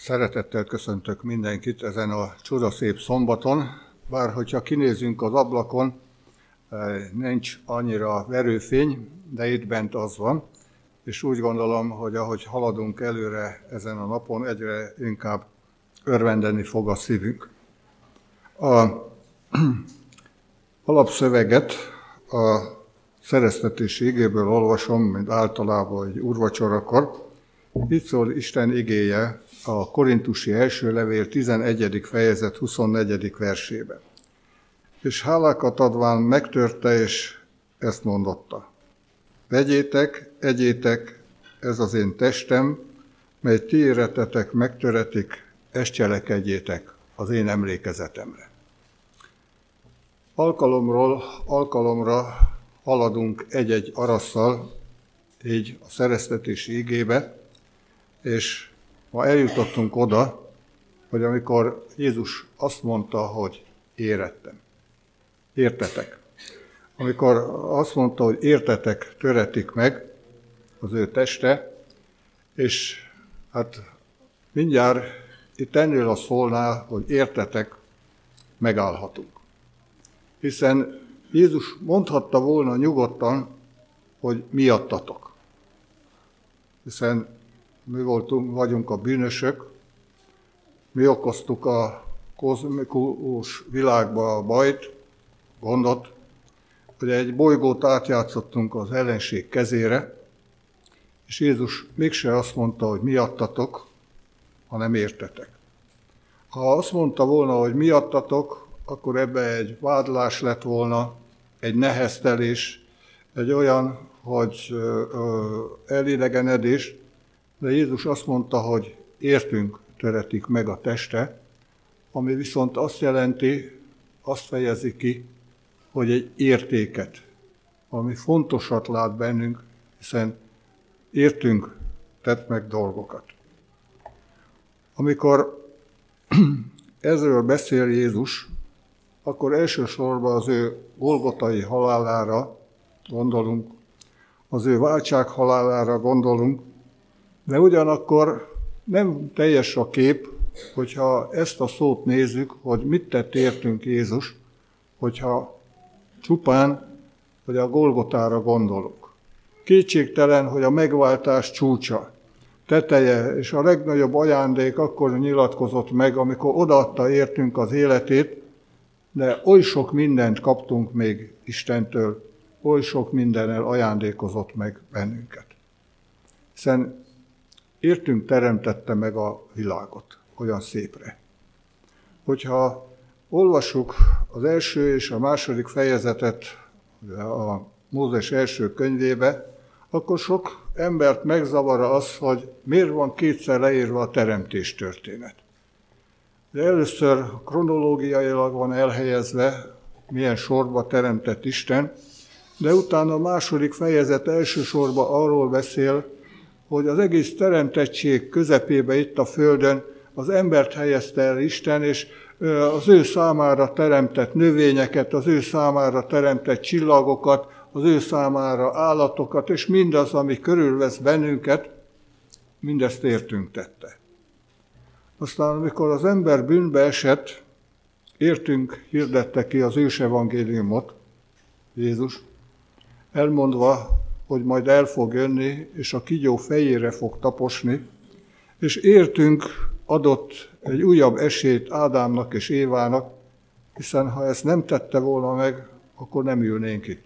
Szeretettel köszöntök mindenkit ezen a csodaszép szombaton, bár hogyha kinézünk az ablakon, eh, nincs annyira verőfény, de itt bent az van, és úgy gondolom, hogy ahogy haladunk előre ezen a napon, egyre inkább örvendeni fog a szívünk. A alapszöveget a szereztetés igéből olvasom, mint általában egy úrvacsorakor. Itt szól Isten igéje a Korintusi első levél 11. fejezet 24. versében. És hálákat adván megtörte, és ezt mondotta. Vegyétek, egyétek, ez az én testem, mely ti éretetek megtöretik, ezt cselekedjétek az én emlékezetemre. Alkalomról alkalomra haladunk egy-egy arasszal, így a szereztetési igébe, és ma eljutottunk oda, hogy amikor Jézus azt mondta, hogy érettem, értetek. Amikor azt mondta, hogy értetek, töretik meg az ő teste, és hát mindjárt itt ennél a szólnál, hogy értetek, megállhatunk. Hiszen Jézus mondhatta volna nyugodtan, hogy miattatok. Hiszen mi voltunk, vagyunk a bűnösök, mi okoztuk a kozmikus világba a bajt, gondot, hogy egy bolygót átjátszottunk az ellenség kezére, és Jézus mégse azt mondta, hogy miattatok, hanem értetek. Ha azt mondta volna, hogy miattatok, akkor ebbe egy vádlás lett volna, egy neheztelés, egy olyan, hogy elidegenedés, de Jézus azt mondta, hogy értünk töretik meg a teste, ami viszont azt jelenti, azt fejezi ki, hogy egy értéket, ami fontosat lát bennünk, hiszen értünk tett meg dolgokat. Amikor ezről beszél Jézus, akkor elsősorban az ő golgotai halálára gondolunk, az ő váltság halálára gondolunk, de ugyanakkor nem teljes a kép, hogyha ezt a szót nézzük, hogy mit tett értünk Jézus, hogyha csupán, hogy a Golgotára gondolunk. Kétségtelen, hogy a megváltás csúcsa, teteje és a legnagyobb ajándék akkor nyilatkozott meg, amikor odaadta értünk az életét, de oly sok mindent kaptunk még Istentől, oly sok mindennel ajándékozott meg bennünket. Hiszen értünk teremtette meg a világot olyan szépre. Hogyha olvassuk az első és a második fejezetet a Mózes első könyvébe, akkor sok embert megzavar az, hogy miért van kétszer leírva a teremtés történet. De először kronológiailag van elhelyezve, milyen sorba teremtett Isten, de utána a második fejezet elsősorban arról beszél, hogy az egész teremtettség közepébe itt a Földön az embert helyezte el Isten, és az ő számára teremtett növényeket, az ő számára teremtett csillagokat, az ő számára állatokat, és mindaz, ami körülvesz bennünket, mindezt értünk tette. Aztán, amikor az ember bűnbe esett, értünk hirdette ki az ős evangéliumot, Jézus, elmondva, hogy majd el fog jönni, és a kigyó fejére fog taposni, és értünk adott egy újabb esélyt Ádámnak és Évának, hiszen ha ezt nem tette volna meg, akkor nem ülnénk itt.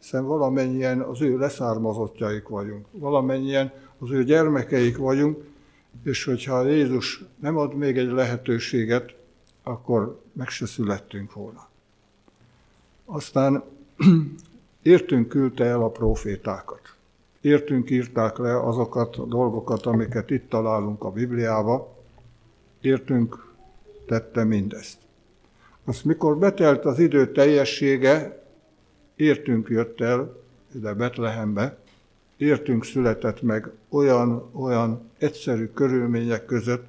Hiszen valamennyien az ő leszármazottjaik vagyunk, valamennyien az ő gyermekeik vagyunk, és hogyha Jézus nem ad még egy lehetőséget, akkor meg se születtünk volna. Aztán értünk küldte el a profétákat. Értünk írták le azokat a dolgokat, amiket itt találunk a Bibliába, értünk tette mindezt. Azt mikor betelt az idő teljessége, értünk jött el ide Betlehembe, értünk született meg olyan, olyan egyszerű körülmények között,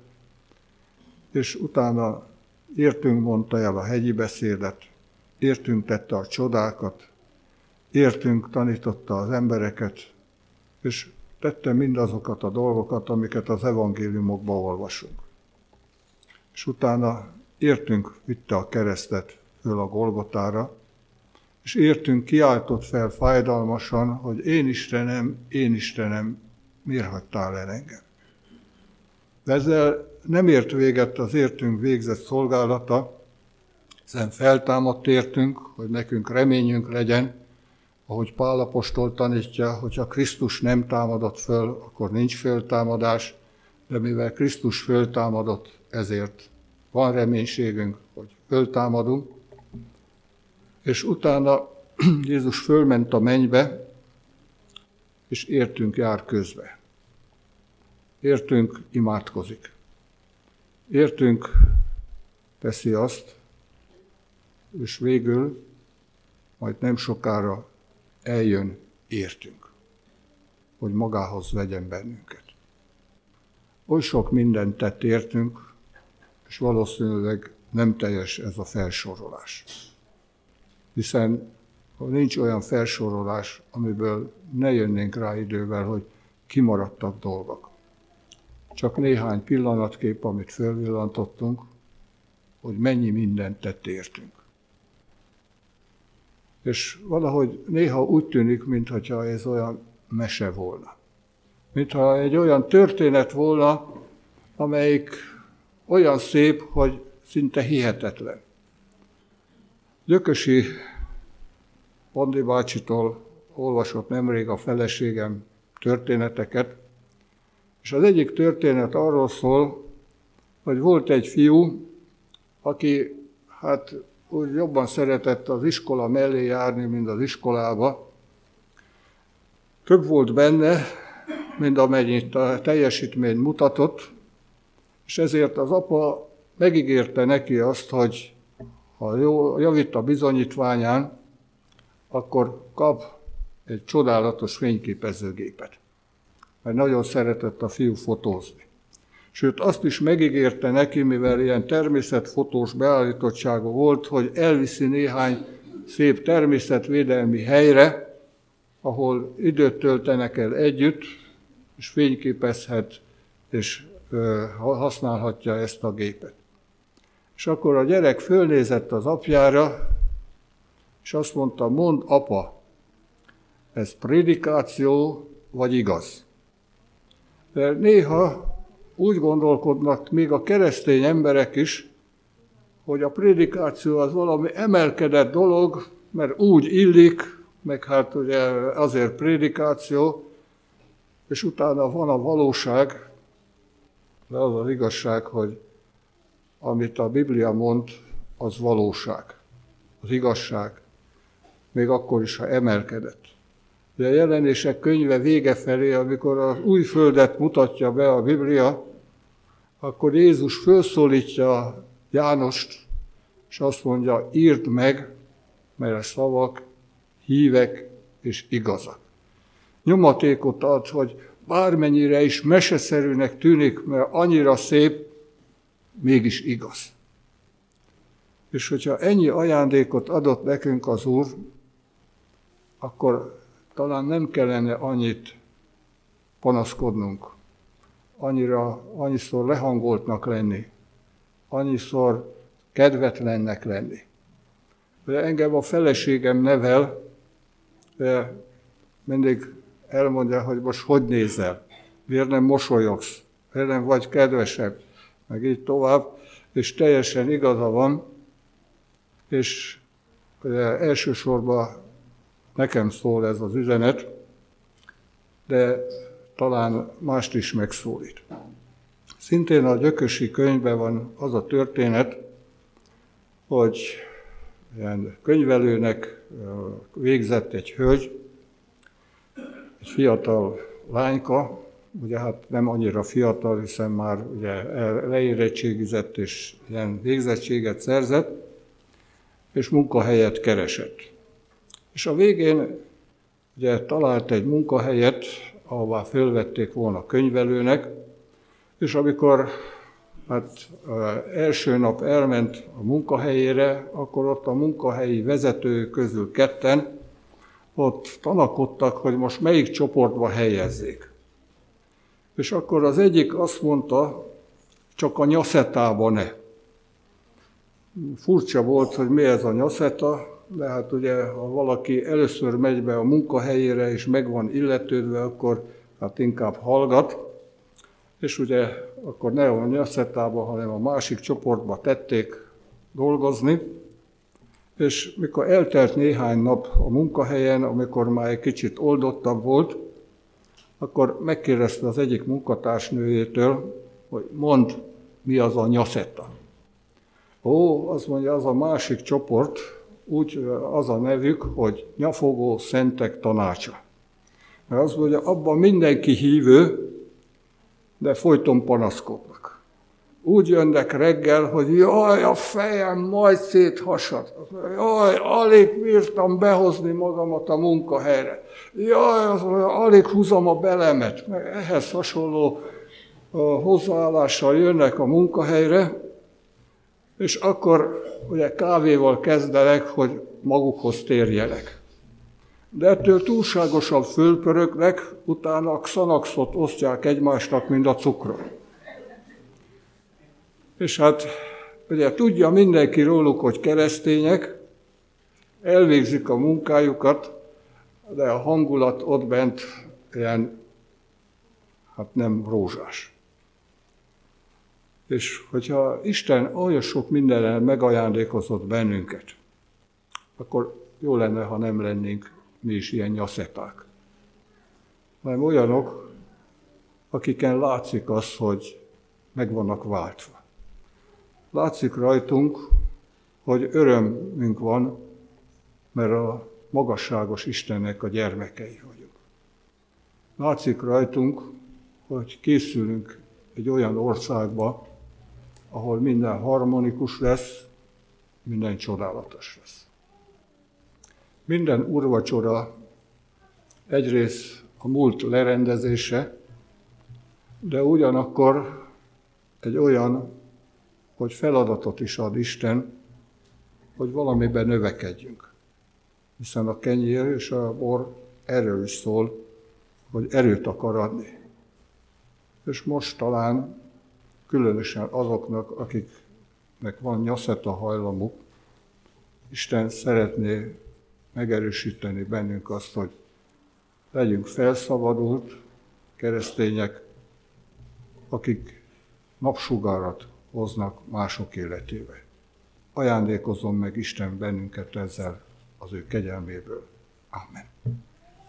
és utána értünk mondta el a hegyi beszédet, értünk tette a csodákat, értünk tanította az embereket, és tette mindazokat a dolgokat, amiket az evangéliumokban olvasunk. és utána értünk, vitte a keresztet föl a Golgotára, és értünk, kiáltott fel fájdalmasan, hogy én Istenem, én Istenem, miért hagytál el engem? De ezzel nem ért véget az értünk végzett szolgálata, hiszen feltámadt értünk, hogy nekünk reményünk legyen, ahogy Pálapostól tanítja, hogy ha Krisztus nem támadott föl, akkor nincs föltámadás, de mivel Krisztus föltámadott, ezért van reménységünk, hogy föltámadunk, és utána Jézus fölment a mennybe, és értünk jár közbe. Értünk imádkozik. Értünk teszi azt, és végül majd nem sokára eljön értünk, hogy magához vegyen bennünket. Oly sok mindent tett értünk, és valószínűleg nem teljes ez a felsorolás. Hiszen ha nincs olyan felsorolás, amiből ne jönnénk rá idővel, hogy kimaradtak dolgok. Csak néhány pillanatkép, amit fölvillantottunk, hogy mennyi mindent tett értünk. És valahogy néha úgy tűnik, mintha ez olyan mese volna. Mintha egy olyan történet volna, amelyik olyan szép, hogy szinte hihetetlen. Gyökösi Andi bácsitól olvasott nemrég a feleségem történeteket, és az egyik történet arról szól, hogy volt egy fiú, aki hát úgy jobban szeretett az iskola mellé járni, mint az iskolába. Több volt benne, mint amennyit a teljesítmény mutatott, és ezért az apa megígérte neki azt, hogy ha jó, javít a bizonyítványán, akkor kap egy csodálatos fényképezőgépet. Mert nagyon szeretett a fiú fotózni. Sőt, azt is megígérte neki, mivel ilyen természetfotós beállítottsága volt, hogy elviszi néhány szép természetvédelmi helyre, ahol időt töltenek el együtt, és fényképezhet, és használhatja ezt a gépet. És akkor a gyerek fölnézett az apjára, és azt mondta, mond apa, ez prédikáció vagy igaz? De néha úgy gondolkodnak még a keresztény emberek is, hogy a prédikáció az valami emelkedett dolog, mert úgy illik, meg hát ugye azért prédikáció, és utána van a valóság, de az az igazság, hogy amit a Biblia mond, az valóság, az igazság, még akkor is, ha emelkedett. De a jelenések könyve vége felé, amikor az új földet mutatja be a Biblia, akkor Jézus felszólítja Jánost, és azt mondja, írd meg, mert a szavak hívek és igazak. Nyomatékot ad, hogy bármennyire is meseszerűnek tűnik, mert annyira szép, mégis igaz. És hogyha ennyi ajándékot adott nekünk az Úr, akkor talán nem kellene annyit panaszkodnunk, annyira, annyiszor lehangoltnak lenni, annyiszor kedvetlennek lenni. De engem a feleségem nevel, mindig elmondja, hogy most hogy nézel, miért nem mosolyogsz, miért nem vagy kedvesebb, meg így tovább, és teljesen igaza van, és elsősorban nekem szól ez az üzenet, de talán mást is megszólít. Szintén a gyökösi könyvben van az a történet, hogy ilyen könyvelőnek végzett egy hölgy, egy fiatal lányka, ugye hát nem annyira fiatal, hiszen már ugye leérettségizett és ilyen végzettséget szerzett, és munkahelyet keresett. És a végén ugye talált egy munkahelyet, ahová fölvették volna könyvelőnek, és amikor hát első nap elment a munkahelyére, akkor ott a munkahelyi vezető közül ketten ott tanakodtak, hogy most melyik csoportba helyezzék. És akkor az egyik azt mondta, csak a nyaszetába ne. furcsa volt, hogy mi ez a nyaszeta, de hát ugye, ha valaki először megy be a munkahelyére, és meg van illetődve, akkor hát inkább hallgat, és ugye akkor ne a nyaszetába, hanem a másik csoportba tették dolgozni, és mikor eltelt néhány nap a munkahelyen, amikor már egy kicsit oldottabb volt, akkor megkérdezte az egyik munkatársnőjétől, hogy mond, mi az a nyaszetta. Ó, azt mondja, az a másik csoport, úgy az a nevük, hogy nyafogó szentek tanácsa. Mert azt mondja, abban mindenki hívő, de folyton panaszkodnak. Úgy jönnek reggel, hogy jaj, a fejem majd széthasad. Jaj, alig bírtam behozni magamat a munkahelyre. Jaj, alig húzom a belemet. Meg ehhez hasonló hozzáállással jönnek a munkahelyre, és akkor ugye kávéval kezdenek, hogy magukhoz térjenek. De ettől túlságosan fölpörögnek, utána a xanaxot osztják egymásnak, mint a cukrot. És hát ugye tudja mindenki róluk, hogy keresztények, elvégzik a munkájukat, de a hangulat ott bent ilyen, hát nem rózsás. És hogyha Isten olyan sok mindenrel megajándékozott bennünket, akkor jó lenne, ha nem lennénk mi is ilyen nyaszeták. Hanem olyanok, akiken látszik az, hogy meg vannak váltva. Látszik rajtunk, hogy örömünk van, mert a magasságos Istennek a gyermekei vagyunk. Látszik rajtunk, hogy készülünk egy olyan országba, ahol minden harmonikus lesz, minden csodálatos lesz. Minden urvacsora egyrészt a múlt lerendezése, de ugyanakkor egy olyan, hogy feladatot is ad Isten, hogy valamiben növekedjünk. Hiszen a kenyér és a bor erről is szól, hogy erőt akar adni. És most talán különösen azoknak, akiknek van nyaszeta hajlamuk, Isten szeretné megerősíteni bennünk azt, hogy legyünk felszabadult keresztények, akik napsugárat hoznak mások életébe. Ajándékozom meg Isten bennünket ezzel az ő kegyelméből. Amen.